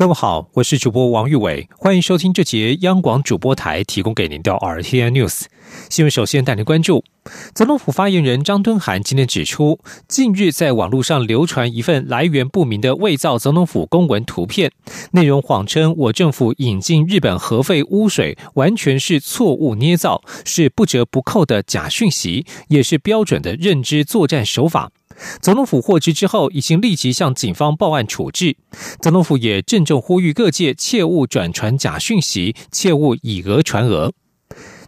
各位好，我是主播王玉伟，欢迎收听这节央广主播台提供给您的 RTN News 新闻。首先带您关注，总统府发言人张敦涵今天指出，近日在网络上流传一份来源不明的伪造总统府公文图片，内容谎称我政府引进日本核废污水，完全是错误捏造，是不折不扣的假讯息，也是标准的认知作战手法。总统府获知之后，已经立即向警方报案处置。总统府也郑重呼吁各界切勿转传假讯息，切勿以讹传讹。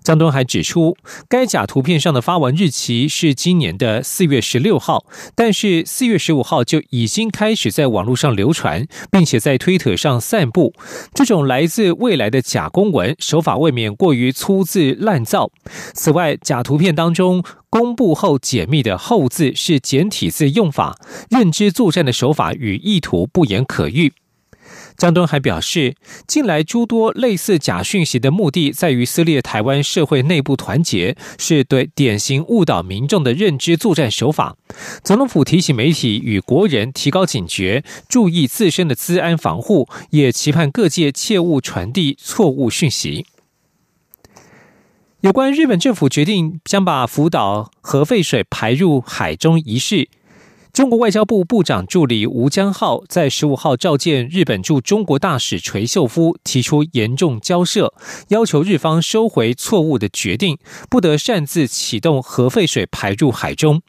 张东还指出，该假图片上的发文日期是今年的四月十六号，但是四月十五号就已经开始在网络上流传，并且在推特上散布。这种来自未来的假公文，手法未免过于粗制滥造。此外，假图片当中公布后解密的后字是简体字用法，认知作战的手法与意图不言可喻。张敦还表示，近来诸多类似假讯息的目的在于撕裂台湾社会内部团结，是对典型误导民众的认知作战手法。总统府提醒媒体与国人提高警觉，注意自身的资安防护，也期盼各界切勿传递错误讯息。有关日本政府决定将把福岛核废水排入海中一事。中国外交部部长助理吴江浩在十五号召见日本驻中国大使垂秀夫，提出严重交涉，要求日方收回错误的决定，不得擅自启动核废水排入海中。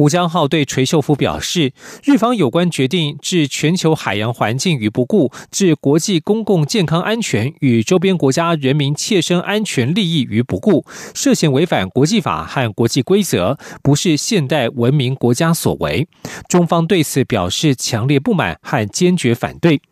吴江浩对垂秀夫表示，日方有关决定置全球海洋环境于不顾，置国际公共健康安全与周边国家人民切身安全利益于不顾，涉嫌违反国际法和国际规则，不是现代文明国家所为。中方对此表示强烈不满和坚决反对。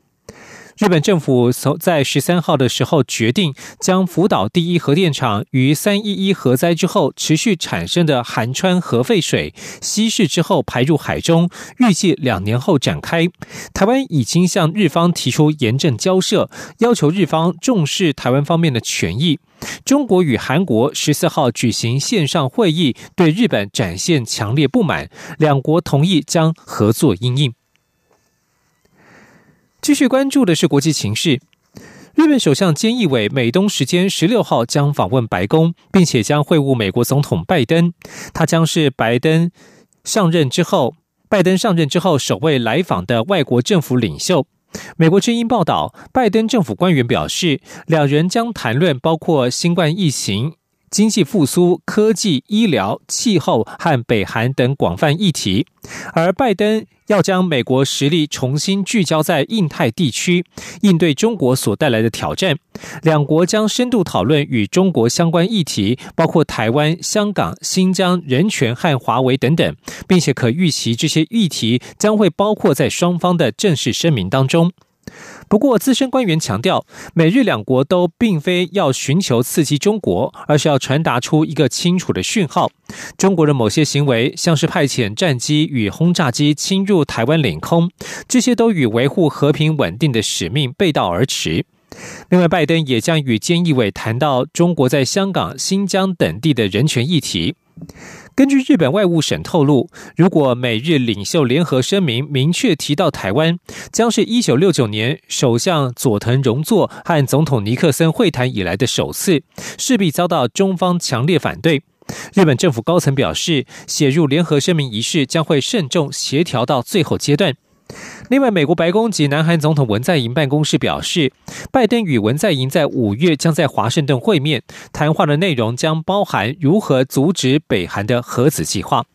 日本政府从在十三号的时候决定，将福岛第一核电厂于三一一核灾之后持续产生的含川核废水稀释之后排入海中，预计两年后展开。台湾已经向日方提出严正交涉，要求日方重视台湾方面的权益。中国与韩国十四号举行线上会议，对日本展现强烈不满，两国同意将合作应应。继续关注的是国际情势。日本首相菅义伟美东时间十六号将访问白宫，并且将会晤美国总统拜登。他将是拜登上任之后，拜登上任之后首位来访的外国政府领袖。美国之音报道，拜登政府官员表示，两人将谈论包括新冠疫情。经济复苏、科技、医疗、气候和北韩等广泛议题，而拜登要将美国实力重新聚焦在印太地区，应对中国所带来的挑战。两国将深度讨论与中国相关议题，包括台湾、香港、新疆、人权和华为等等，并且可预期这些议题将会包括在双方的正式声明当中。不过，资深官员强调，美日两国都并非要寻求刺激中国，而是要传达出一个清楚的讯号：中国的某些行为，像是派遣战机与轰炸机侵入台湾领空，这些都与维护和平稳定的使命背道而驰。另外，拜登也将与菅义伟谈到中国在香港、新疆等地的人权议题。根据日本外务省透露，如果美日领袖联合声明明确提到台湾，将是一九六九年首相佐藤荣作和总统尼克森会谈以来的首次，势必遭到中方强烈反对。日本政府高层表示，写入联合声明仪式将会慎重协调到最后阶段。另外，美国白宫及南韩总统文在寅办公室表示，拜登与文在寅在五月将在华盛顿会面，谈话的内容将包含如何阻止北韩的核子计划。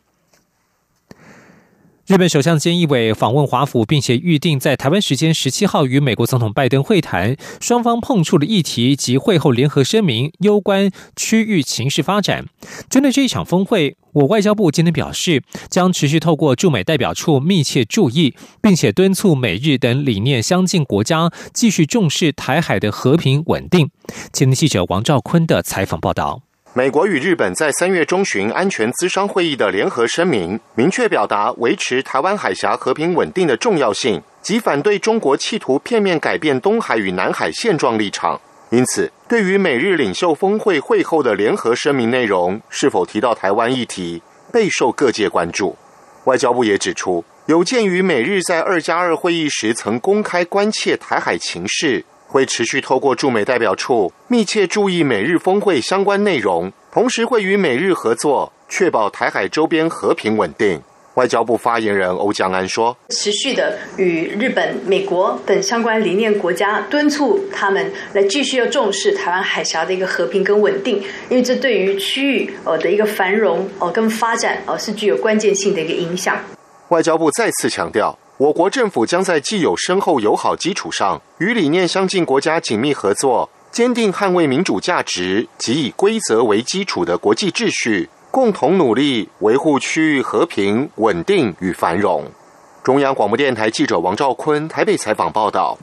日本首相菅义伟访问华府，并且预定在台湾时间十七号与美国总统拜登会谈。双方碰触的议题及会后联合声明攸关区域情势发展。针对这一场峰会，我外交部今天表示，将持续透过驻美代表处密切注意，并且敦促美日等理念相近国家继续重视台海的和平稳定。前天记者王兆坤的采访报道。美国与日本在三月中旬安全咨商会议的联合声明，明确表达维持台湾海峡和平稳定的重要性，及反对中国企图片面改变东海与南海现状立场。因此，对于美日领袖峰会会后的联合声明内容是否提到台湾议题，备受各界关注。外交部也指出，有鉴于美日在二加二会议时曾公开关切台海情势。会持续透过驻美代表处密切注意美日峰会相关内容，同时会与美日合作，确保台海周边和平稳定。外交部发言人欧江安说：“持续的与日本、美国等相关理念国家敦促他们来继续要重视台湾海峡的一个和平跟稳定，因为这对于区域呃的一个繁荣哦跟发展哦是具有关键性的一个影响。”外交部再次强调。我国政府将在既有深厚友好基础上，与理念相近国家紧密合作，坚定捍卫民主价值及以规则为基础的国际秩序，共同努力维护区域和平、稳定与繁荣。中央广播电台记者王兆坤台北采访报道。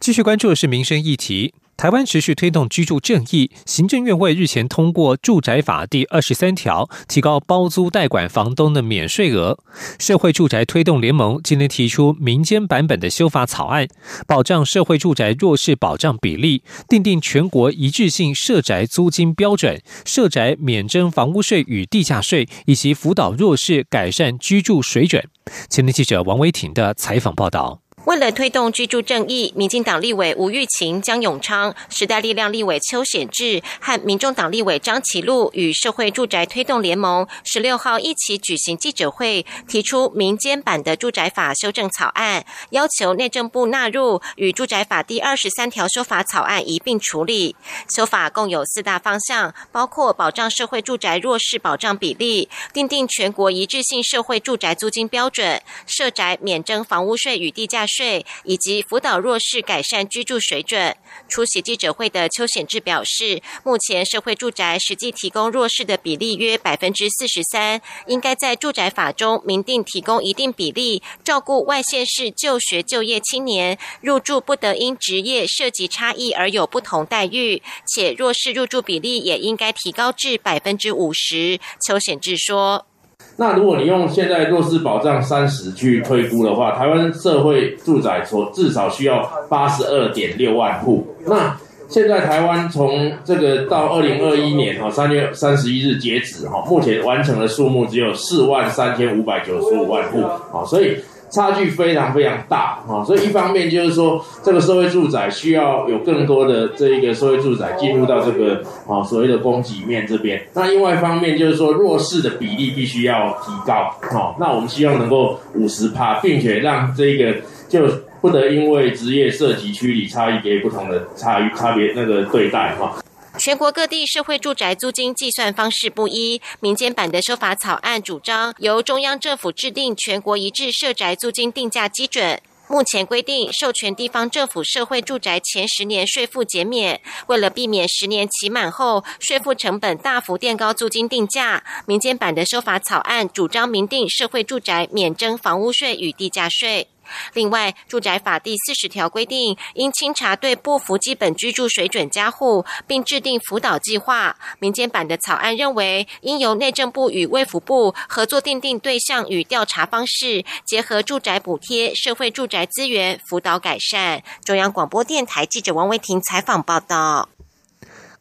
继续关注的是民生议题。台湾持续推动居住正义，行政院会日前通过住宅法第二十三条，提高包租代管房东的免税额。社会住宅推动联盟今天提出民间版本的修法草案，保障社会住宅弱势保障比例，订定全国一致性社宅租金标准，社宅免征房屋税与地价税，以及辅导弱势改善居住水准。前天记者王维婷的采访报道。为了推动居住正义，民进党立委吴玉琴、江永昌、时代力量立委邱显志和民众党立委张其禄与社会住宅推动联盟十六号一起举行记者会，提出民间版的住宅法修正草案，要求内政部纳入与住宅法第二十三条修法草案一并处理。修法共有四大方向，包括保障社会住宅弱势保障比例，订定全国一致性社会住宅租金标准，设宅免征房屋税与地价。税以及辅导弱势改善居住水准。出席记者会的邱显志表示，目前社会住宅实际提供弱势的比例约百分之四十三，应该在住宅法中明定提供一定比例，照顾外县市就学就业青年入住不得因职业涉及差异而有不同待遇，且弱势入住比例也应该提高至百分之五十。邱显志说。那如果你用现在弱势保障三十去推估的话，台湾社会住宅所至少需要八十二点六万户。那现在台湾从这个到二零二一年哈三月三十一日截止哈，目前完成的数目只有四万三千五百九十五万户啊，所以。差距非常非常大啊，所以一方面就是说，这个社会住宅需要有更多的这一个社会住宅进入到这个啊所谓的供给面这边。那另外一方面就是说，弱势的比例必须要提高啊。那我们希望能够五十趴，并且让这个就不得因为职业涉及区里差异给不同的差异差别那个对待哈。全国各地社会住宅租金计算方式不一，民间版的修法草案主张由中央政府制定全国一致社宅租金定价基准。目前规定授权地方政府社会住宅前十年税负减免，为了避免十年期满后税负成本大幅垫高租金定价，民间版的修法草案主张明定社会住宅免征房屋税与地价税。另外，住宅法第四十条规定，应清查对不符基本居住水准家户，并制定辅导计划。民间版的草案认为，应由内政部与卫福部合作订定对象与调查方式，结合住宅补贴、社会住宅资源辅导改善。中央广播电台记者王维婷采访报道。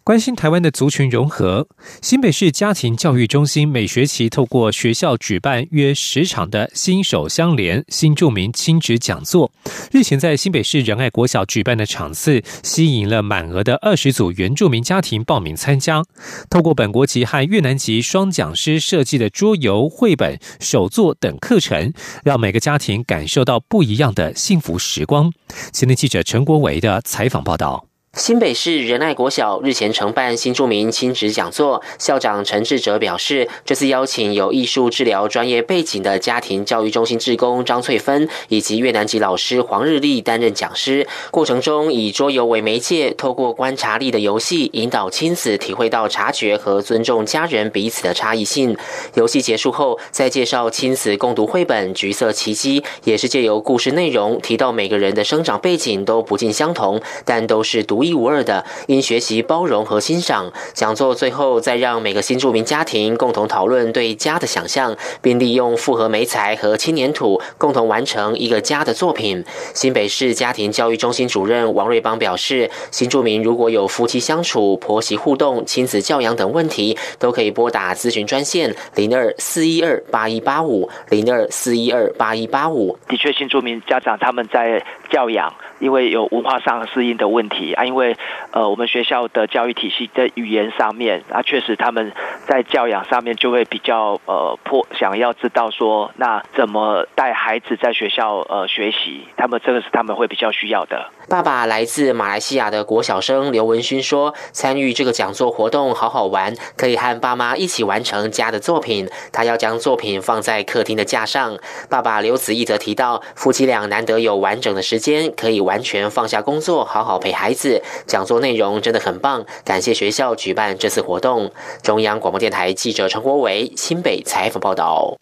关心台湾的族群融合，新北市家庭教育中心每学期透过学校举办约十场的新手相连新住民亲职讲座。日前在新北市仁爱国小举办的场次，吸引了满额的二十组原住民家庭报名参加。透过本国籍和越南籍双讲师设计的桌游、绘本、手作等课程，让每个家庭感受到不一样的幸福时光。新天记者陈国维的采访报道。新北市仁爱国小日前承办新著名亲子讲座，校长陈志哲表示，这次邀请有艺术治疗专业背景的家庭教育中心志工张翠芬以及越南籍老师黄日丽担任讲师。过程中以桌游为媒介，透过观察力的游戏，引导亲子体会到察觉和尊重家人彼此的差异性。游戏结束后，再介绍亲子共读绘本《橘色奇迹》，也是借由故事内容提到每个人的生长背景都不尽相同，但都是独。一无二的，应学习包容和欣赏。讲座最后再让每个新住民家庭共同讨论对家的想象，并利用复合煤材和轻粘土共同完成一个家的作品。新北市家庭教育中心主任王瑞邦表示，新住民如果有夫妻相处、婆媳互动、亲子教养等问题，都可以拨打咨询专线零二四一二八一八五零二四一二八一八五。的确，新住民家长他们在教养。因为有文化上适应的问题啊，因为呃，我们学校的教育体系在语言上面啊，确实他们在教养上面就会比较呃迫，想要知道说那怎么带孩子在学校呃学习，他们这个是他们会比较需要的。爸爸来自马来西亚的国小生刘文勋说：“参与这个讲座活动好好玩，可以和爸妈一起完成家的作品。他要将作品放在客厅的架上。”爸爸刘子毅则提到，夫妻俩难得有完整的时间，可以完全放下工作，好好陪孩子。讲座内容真的很棒，感谢学校举办这次活动。中央广播电台记者陈国伟新北采访报道。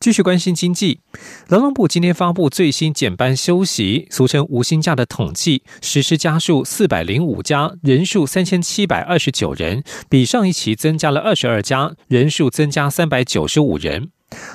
继续关心经济，劳动部今天发布最新减班休息（俗称无薪假）的统计，实施家数四百零五家，人数三千七百二十九人，比上一期增加了二十二家，人数增加三百九十五人。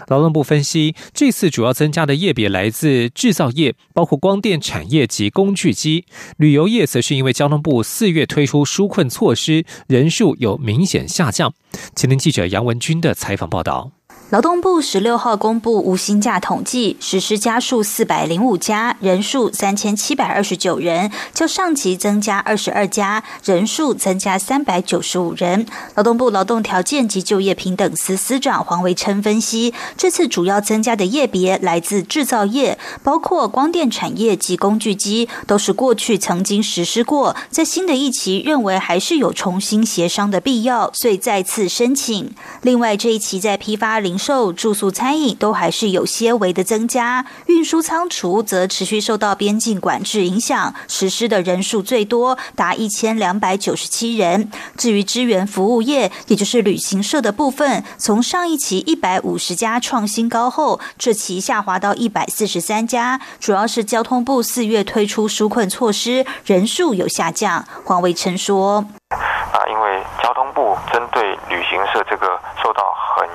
劳动部分析，这次主要增加的业别来自制造业，包括光电产业及工具机；旅游业则是因为交通部四月推出纾困措施，人数有明显下降。前天记者杨文军的采访报道。劳动部十六号公布无薪假统计，实施家数四百零五家，人数三千七百二十九人，较上期增加二十二家，人数增加三百九十五人。劳动部劳动条件及就业平等司司长黄维琛分析，这次主要增加的业别来自制造业，包括光电产业及工具机，都是过去曾经实施过，在新的一期认为还是有重新协商的必要，所以再次申请。另外这一期在批发零售、住宿、餐饮都还是有些微的增加，运输仓储则持续受到边境管制影响，实施的人数最多达一千两百九十七人。至于支援服务业，也就是旅行社的部分，从上一期一百五十家创新高后，这期下滑到一百四十三家，主要是交通部四月推出纾困措施，人数有下降。黄伟成说：“啊，因为交通部针对旅行社这个受到。”很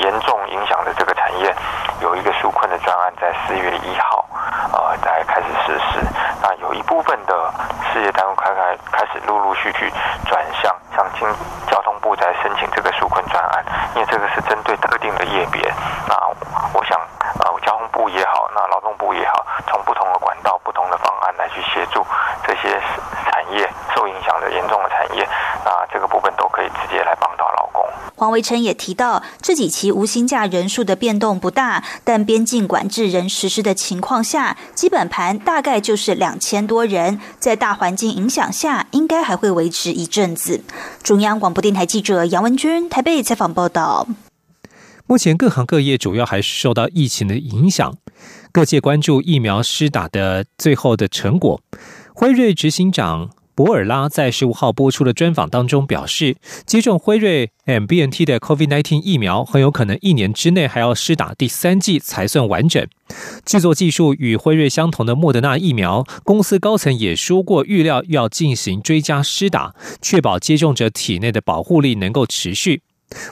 严重影响的这个产业，有一个纾困的专案，在四月一号，呃，才开始实施。那有一部分的事业单位开开开始陆陆续续转向，向经交通部在申请这个纾困专案，因为这个是针对特定的业别。那我想，交通部也好，那劳动部也好，从不同的管道、不同的方案来去协助这些产业受影响的严重的产业，那这个部分都可以直接来帮到劳工。黄维琛也提到，这几期无薪假人数的变动不大，但边境管制仍实施的情况下，基本盘大概就是两千多人。在大环境影响下，应该还会维持一阵子。中央广播电台记者杨文君台北采访报道。目前各行各业主要还是受到疫情的影响，各界关注疫苗施打的最后的成果。辉瑞执行长。博尔拉在十五号播出的专访当中表示，接种辉瑞 MBNT 的 COVID-19 疫苗很有可能一年之内还要施打第三剂才算完整。制作技术与辉瑞相同的莫德纳疫苗，公司高层也说过，预料要进行追加施打，确保接种者体内的保护力能够持续。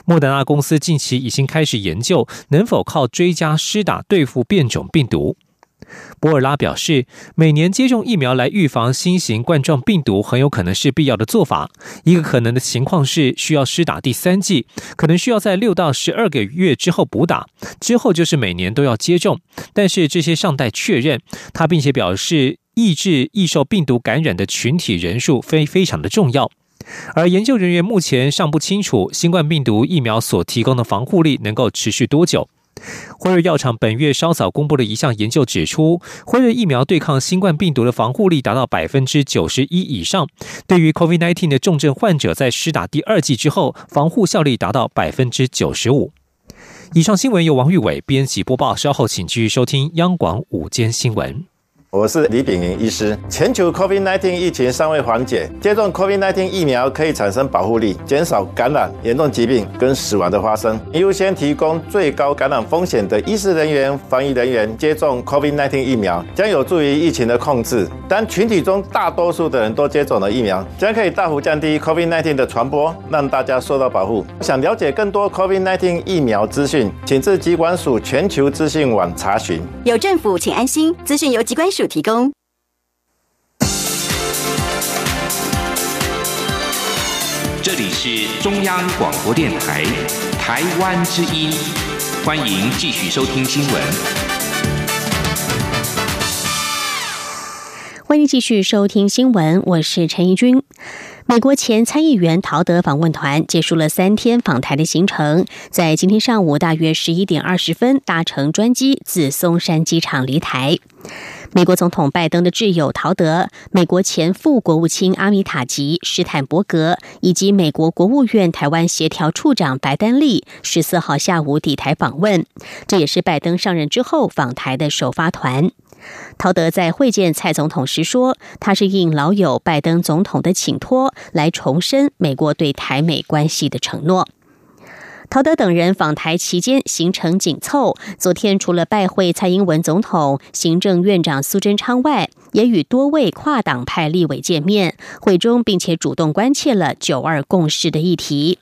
莫德纳公司近期已经开始研究，能否靠追加施打对付变种病毒。博尔拉表示，每年接种疫苗来预防新型冠状病毒很有可能是必要的做法。一个可能的情况是需要施打第三剂，可能需要在六到十二个月之后补打，之后就是每年都要接种。但是这些尚待确认。他并且表示，抑制易受病毒感染的群体人数非非常的重要。而研究人员目前尚不清楚新冠病毒疫苗所提供的防护力能够持续多久。辉瑞药厂本月稍早公布的一项研究指出，辉瑞疫苗对抗新冠病毒的防护力达到百分之九十一以上。对于 COVID-19 的重症患者，在施打第二剂之后，防护效力达到百分之九十五。以上新闻由王玉伟编辑播报，稍后请继续收听央广午间新闻。我是李炳云医师。全球 COVID-19 疫情尚未缓解，接种 COVID-19 疫苗可以产生保护力，减少感染、严重疾病跟死亡的发生。优先提供最高感染风险的医师人员、防疫人员接种 COVID-19 疫苗，将有助于疫情的控制。当群体中大多数的人都接种了疫苗，将可以大幅降低 COVID-19 的传播，让大家受到保护。想了解更多 COVID-19 疫苗资讯，请至疾管署全球资讯网查询。有政府，请安心。资讯由疾管署提供。这里是中央广播电台台湾之音，欢迎继续收听新闻。欢迎继续收听新闻，我是陈怡君。美国前参议员陶德访问团结束了三天访台的行程，在今天上午大约十一点二十分搭乘专机自松山机场离台。美国总统拜登的挚友陶德、美国前副国务卿阿米塔吉、史坦伯格以及美国国务院台湾协调处长白丹利十四号下午抵台访问，这也是拜登上任之后访台的首发团。陶德在会见蔡总统时说：“他是应老友拜登总统的请托，来重申美国对台美关系的承诺。”陶德等人访台期间行程紧凑，昨天除了拜会蔡英文总统、行政院长苏贞昌外，也与多位跨党派立委见面会中，并且主动关切了九二共识的议题。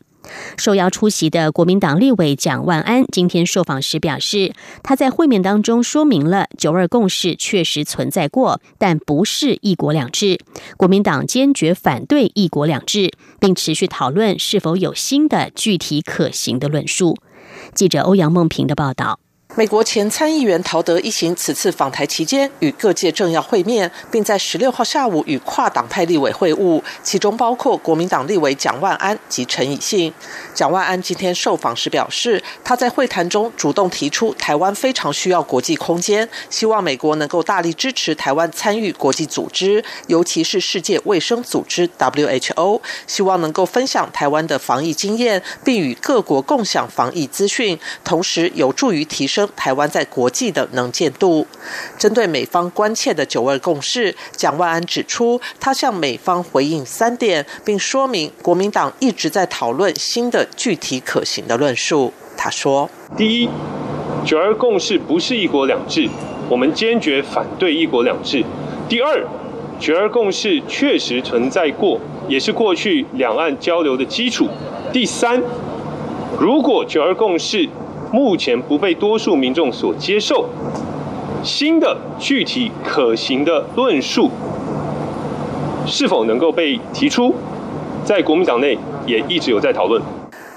受邀出席的国民党立委蒋万安今天受访时表示，他在会面当中说明了“九二共识”确实存在过，但不是“一国两制”。国民党坚决反对“一国两制”，并持续讨论是否有新的具体可行的论述。记者欧阳梦平的报道。美国前参议员陶德一行此次访台期间与各界政要会面，并在十六号下午与跨党派立委会晤，其中包括国民党立委蒋万安及陈以信。蒋万安今天受访时表示，他在会谈中主动提出台湾非常需要国际空间，希望美国能够大力支持台湾参与国际组织，尤其是世界卫生组织 （WHO），希望能够分享台湾的防疫经验，并与各国共享防疫资讯，同时有助于提升。台湾在国际的能见度。针对美方关切的“九二共识”，蒋万安指出，他向美方回应三点，并说明国民党一直在讨论新的具体可行的论述。他说：“第一，九二共识不是一国两制，我们坚决反对一国两制。第二，九二共识确实存在过，也是过去两岸交流的基础。第三，如果九二共识，目前不被多数民众所接受，新的具体可行的论述是否能够被提出，在国民党内也一直有在讨论。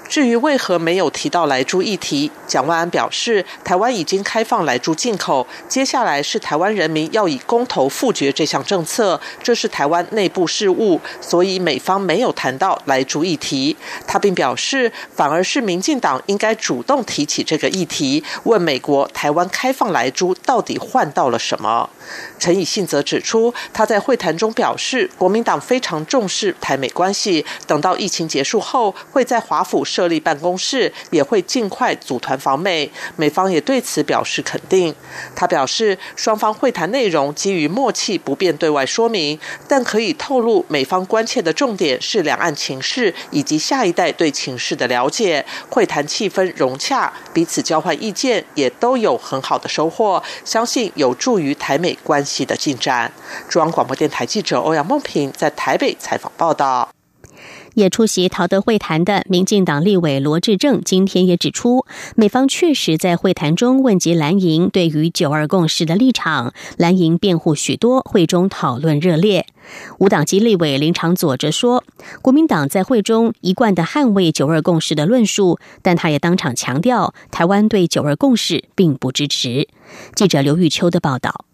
至于为何没有提到来猪议题，蒋万安表示，台湾已经开放来猪进口，接下来是台湾人民要以公投复决这项政策，这是台湾内部事务，所以美方没有谈到来猪议题。他并表示，反而是民进党应该主动提起这个议题，问美国台湾开放来猪到底换到了什么。陈以信则指出，他在会谈中表示，国民党非常重视台美关系，等到疫情结束后，会在华府设立办公室，也会尽快组团访美。美方也对此表示肯定。他表示，双方会谈内容基于默契，不便对外说明，但可以透露，美方关切的重点是两岸情势以及下一代对情势的了解。会谈气氛融洽，彼此交换意见，也都有很好的收获，相信有助于台美关系的进展。中央广播电台记者欧阳梦平在台北采访报道。也出席陶德会谈的民进党立委罗志正今天也指出，美方确实在会谈中问及蓝营对于九二共识的立场，蓝营辩护许多，会中讨论热烈。无党籍立委林长佐则说，国民党在会中一贯的捍卫九二共识的论述，但他也当场强调，台湾对九二共识并不支持。记者刘玉秋的报道。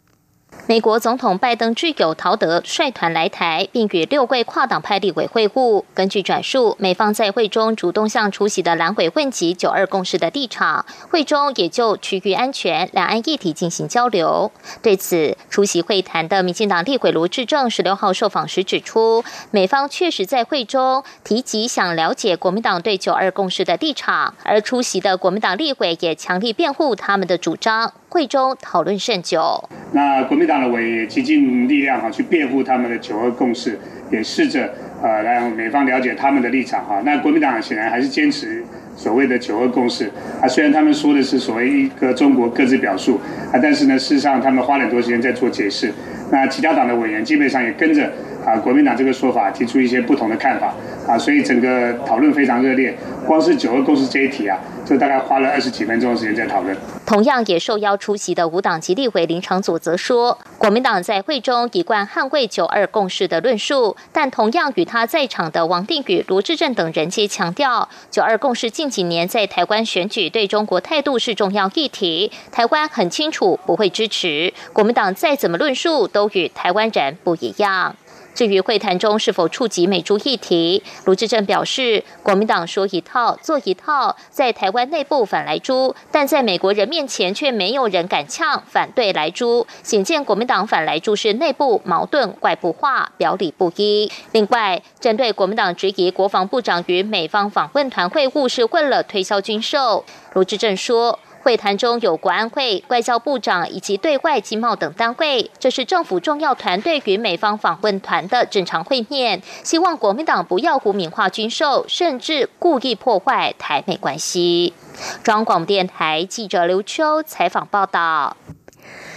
美国总统拜登挚友陶德率团来台，并与六位跨党派立委会晤。根据转述，美方在会中主动向出席的蓝委问及“九二共识”的立场，会中也就区域安全、两岸议题进行交流。对此，出席会谈的民进党立委卢志正十六号受访时指出，美方确实在会中提及想了解国民党对“九二共识”的立场，而出席的国民党立委也强力辩护他们的主张。会中讨论甚久。那国民党那我也极尽力量哈去辩护他们的九二共识，也试着呃让美方了解他们的立场哈。那国民党显然还是坚持。所谓的九二共识啊，虽然他们说的是所谓一个中国各自表述啊，但是呢，事实上他们花了很多时间在做解释。那其他党的委员基本上也跟着啊国民党这个说法提出一些不同的看法啊，所以整个讨论非常热烈。光是九二共识这一题啊。就大概花了二十几分钟的时间在讨论。同样也受邀出席的无党籍立委林长佐则说，国民党在会中一贯捍卫九二共识的论述，但同样与他在场的王定宇、罗志正等人皆强调，九二共识近几年在台湾选举对中国态度是重要议题，台湾很清楚不会支持。国民党再怎么论述，都与台湾人不一样。至于会谈中是否触及美猪议题，卢志正表示，国民党说一套做一套，在台湾内部反来猪，但在美国人面前却没有人敢呛反对来猪，显见国民党反来猪是内部矛盾外部化，表里不一。另外，针对国民党质疑国防部长与美方访问团会晤是为了推销军售，卢志正说。会谈中有国安会、外交部长以及对外经贸等单位，这是政府重要团队与美方访问团的正常会面。希望国民党不要污名化军售，甚至故意破坏台美关系。中央广播电台记者刘秋采访报道。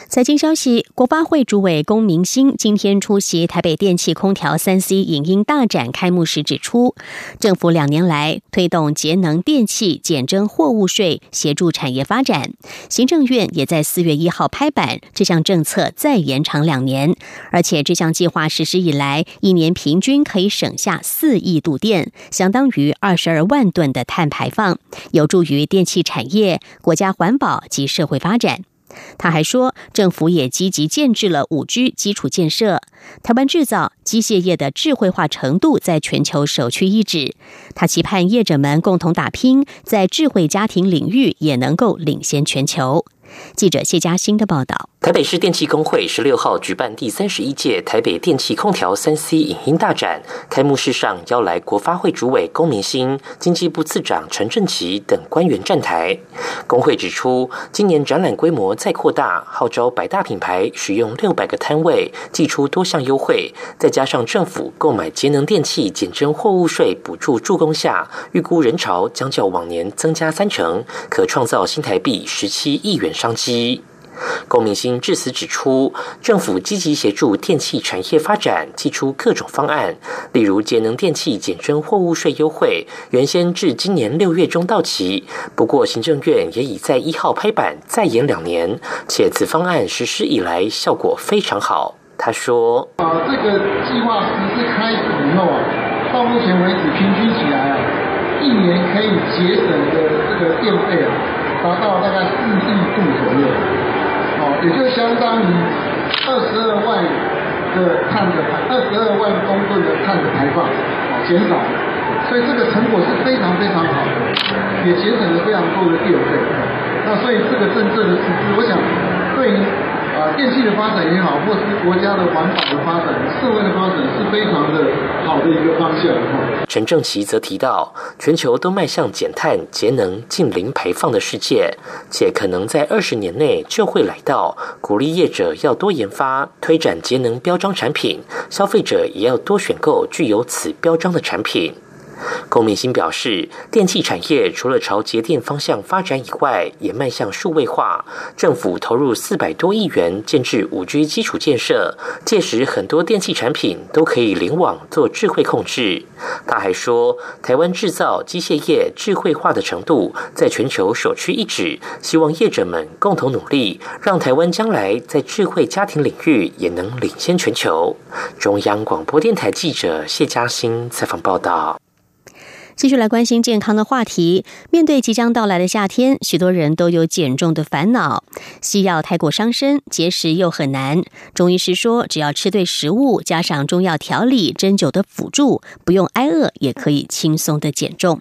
财经消息：国发会主委龚明鑫今天出席台北电气空调三 C 影音大展开幕时指出，政府两年来推动节能电器减征货物税，协助产业发展。行政院也在四月一号拍板，这项政策再延长两年，而且这项计划实施以来，一年平均可以省下四亿度电，相当于二十二万吨的碳排放，有助于电气产业、国家环保及社会发展。他还说，政府也积极建制了五 G 基础建设，台湾制造机械业的智慧化程度在全球首屈一指。他期盼业者们共同打拼，在智慧家庭领域也能够领先全球。记者谢嘉欣的报道：台北市电器工会十六号举办第三十一届台北电器空调三 C 影音大展，开幕式上邀来国发会主委龚明鑫、经济部次长陈振奇等官员站台。工会指出，今年展览规模再扩大，号召百大品牌使用六百个摊位，寄出多项优惠，再加上政府购买节能电器减征货物税补助助攻下，预估人潮将较往年增加三成，可创造新台币十七亿元。商机，龚明鑫致辞指出，政府积极协助电器产业发展，提出各种方案，例如节能电器减征货物税优惠，原先至今年六月中到期，不过行政院也已在一号拍板再延两年，且此方案实施以来效果非常好。他说：“啊，这个计划实施开始以后啊，到目前为止平均起来啊，一年可以节省的这个电费啊。”达到大概四亿度左右，哦，也就相当于二十二万的碳的排，二十二万公吨的碳的排放，哦，减少，所以这个成果是非常非常好的，也节省了非常多的电费。那所以这个政策的实施，我想对于。啊，电器的发展也好，或是国家的环保的发展、社会的发展，是非常的好的一个方向。陈正奇则提到，全球都迈向减碳、节能、近零排放的世界，且可能在二十年内就会来到。鼓励业者要多研发、推展节能标章产品，消费者也要多选购具有此标章的产品。龚明鑫表示，电器产业除了朝节电方向发展以外，也迈向数位化。政府投入四百多亿元建制五 G 基础建设，届时很多电器产品都可以联网做智慧控制。他还说，台湾制造机械业智慧化的程度在全球首屈一指，希望业者们共同努力，让台湾将来在智慧家庭领域也能领先全球。中央广播电台记者谢嘉欣采访报道。继续来关心健康的话题。面对即将到来的夏天，许多人都有减重的烦恼。西药太过伤身，节食又很难。中医师说，只要吃对食物，加上中药调理、针灸的辅助，不用挨饿也可以轻松的减重。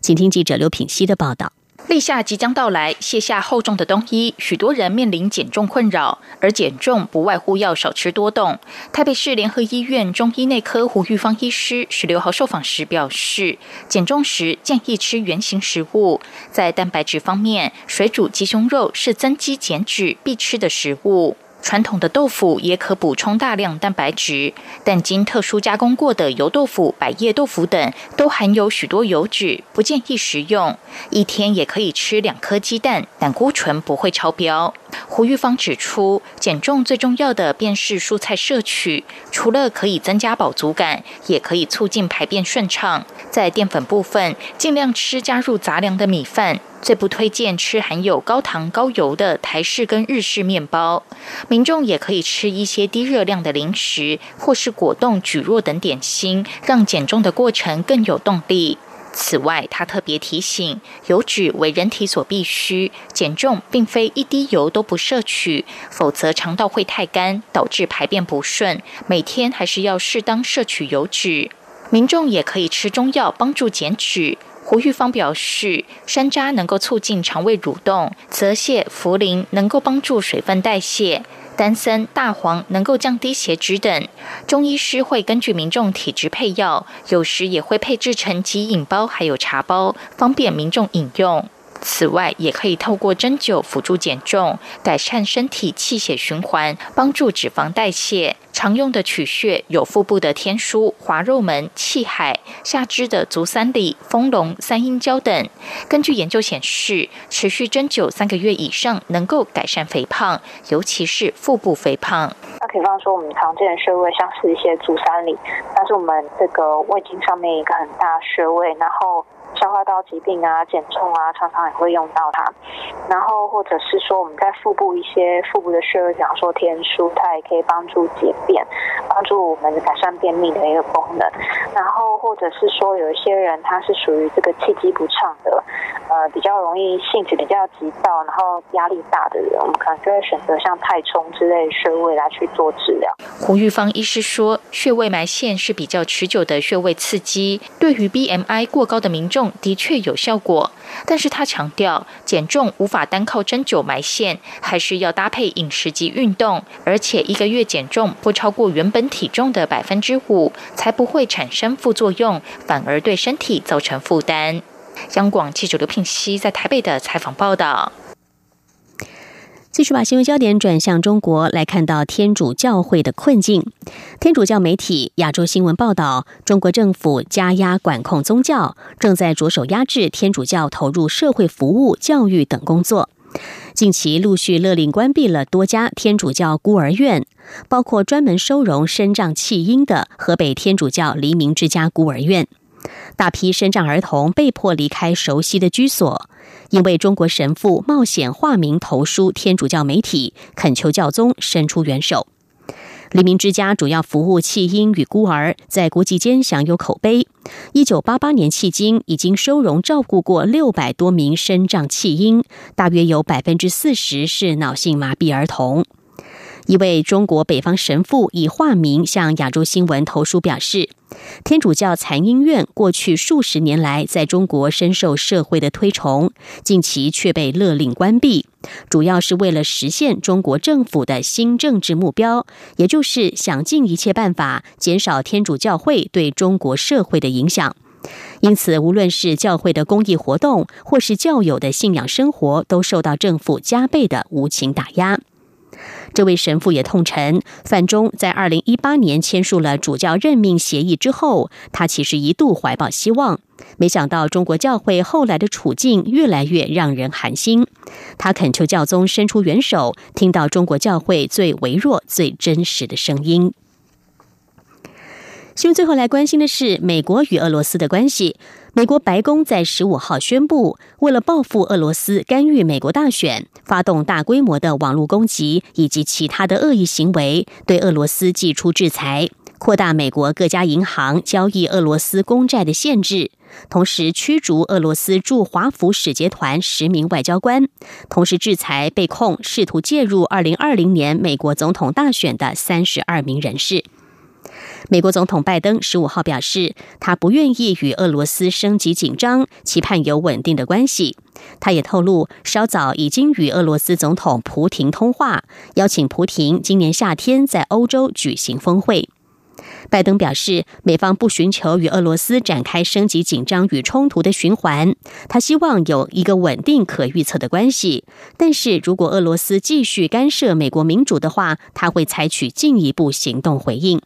请听记者刘品希的报道。立夏即将到来，卸下厚重的冬衣，许多人面临减重困扰。而减重不外乎要少吃多动。台北市联合医院中医内科胡玉芳医师十六号受访时表示，减重时建议吃圆形食物。在蛋白质方面，水煮鸡胸肉是增肌减脂必吃的食物。传统的豆腐也可补充大量蛋白质，但经特殊加工过的油豆腐、百叶豆腐等都含有许多油脂，不建议食用。一天也可以吃两颗鸡蛋，胆固醇不会超标。胡玉芳指出，减重最重要的便是蔬菜摄取，除了可以增加饱足感，也可以促进排便顺畅。在淀粉部分，尽量吃加入杂粮的米饭。最不推荐吃含有高糖高油的台式跟日式面包，民众也可以吃一些低热量的零食，或是果冻、蒟蒻等点心，让减重的过程更有动力。此外，他特别提醒，油脂为人体所必需，减重并非一滴油都不摄取，否则肠道会太干，导致排便不顺。每天还是要适当摄取油脂。民众也可以吃中药帮助减脂。胡玉芳表示，山楂能够促进肠胃蠕动，泽泻、茯苓能够帮助水分代谢，丹参、大黄能够降低血脂等。中医师会根据民众体质配药，有时也会配制成即饮包，还有茶包，方便民众饮用。此外，也可以透过针灸辅助减重，改善身体气血循环，帮助脂肪代谢。常用的取穴有腹部的天枢、滑肉门、气海；下肢的足三里、丰隆、三阴交等。根据研究显示，持续针灸三个月以上，能够改善肥胖，尤其是腹部肥胖。那比方说，我们常见的穴位像是一些足三里，但是我们这个胃经上面一个很大穴位，然后。消化道疾病啊，减重啊，常常也会用到它。然后或者是说，我们在腹部一些腹部的穴位，比方说天枢，它也可以帮助解便，帮助我们改善便秘的一个功能。然后或者是说，有一些人他是属于这个气机不畅的，呃，比较容易性子比较急躁，然后压力大的人，我们可能就会选择像太冲之类穴位来去做治疗。胡玉芳医师说，穴位埋线是比较持久的穴位刺激，对于 BMI 过高的民众。的确有效果，但是他强调减重无法单靠针灸埋线，还是要搭配饮食及运动，而且一个月减重不超过原本体重的百分之五，才不会产生副作用，反而对身体造成负担。央广记者刘聘熙在台北的采访报道。继续把新闻焦点转向中国，来看到天主教会的困境。天主教媒体亚洲新闻报道，中国政府加压管控宗教，正在着手压制天主教投入社会服务、教育等工作。近期陆续勒令关闭了多家天主教孤儿院，包括专门收容身障弃婴的河北天主教黎明之家孤儿院。大批身障儿童被迫离开熟悉的居所。因为中国神父冒险化名投书天主教媒体，恳求教宗伸出援手。黎明之家主要服务弃婴与孤儿，在国际间享有口碑。一九八八年迄今，已经收容照顾过六百多名身障弃婴，大约有百分之四十是脑性麻痹儿童。一位中国北方神父以化名向亚洲新闻投书表示。天主教残婴院过去数十年来在中国深受社会的推崇，近期却被勒令关闭，主要是为了实现中国政府的新政治目标，也就是想尽一切办法减少天主教会对中国社会的影响。因此，无论是教会的公益活动，或是教友的信仰生活，都受到政府加倍的无情打压。这位神父也痛陈，范中在二零一八年签署了主教任命协议之后，他其实一度怀抱希望，没想到中国教会后来的处境越来越让人寒心。他恳求教宗伸出援手，听到中国教会最微弱、最真实的声音。新闻最后来关心的是美国与俄罗斯的关系。美国白宫在十五号宣布，为了报复俄罗斯干预美国大选、发动大规模的网络攻击以及其他的恶意行为，对俄罗斯寄出制裁，扩大美国各家银行交易俄罗斯公债的限制，同时驱逐俄罗斯驻华府使节团十名外交官，同时制裁被控试图介入二零二零年美国总统大选的三十二名人士。美国总统拜登十五号表示，他不愿意与俄罗斯升级紧张，期盼有稳定的关系。他也透露，稍早已经与俄罗斯总统普廷通话，邀请普廷今年夏天在欧洲举行峰会。拜登表示，美方不寻求与俄罗斯展开升级紧张与冲突的循环，他希望有一个稳定可预测的关系。但是如果俄罗斯继续干涉美国民主的话，他会采取进一步行动回应。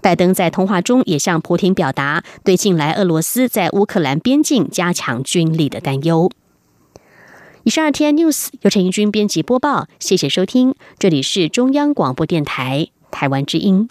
拜登在通话中也向普京表达对近来俄罗斯在乌克兰边境加强军力的担忧。以上二天 news 由陈怡君编辑播报，谢谢收听，这里是中央广播电台台湾之音。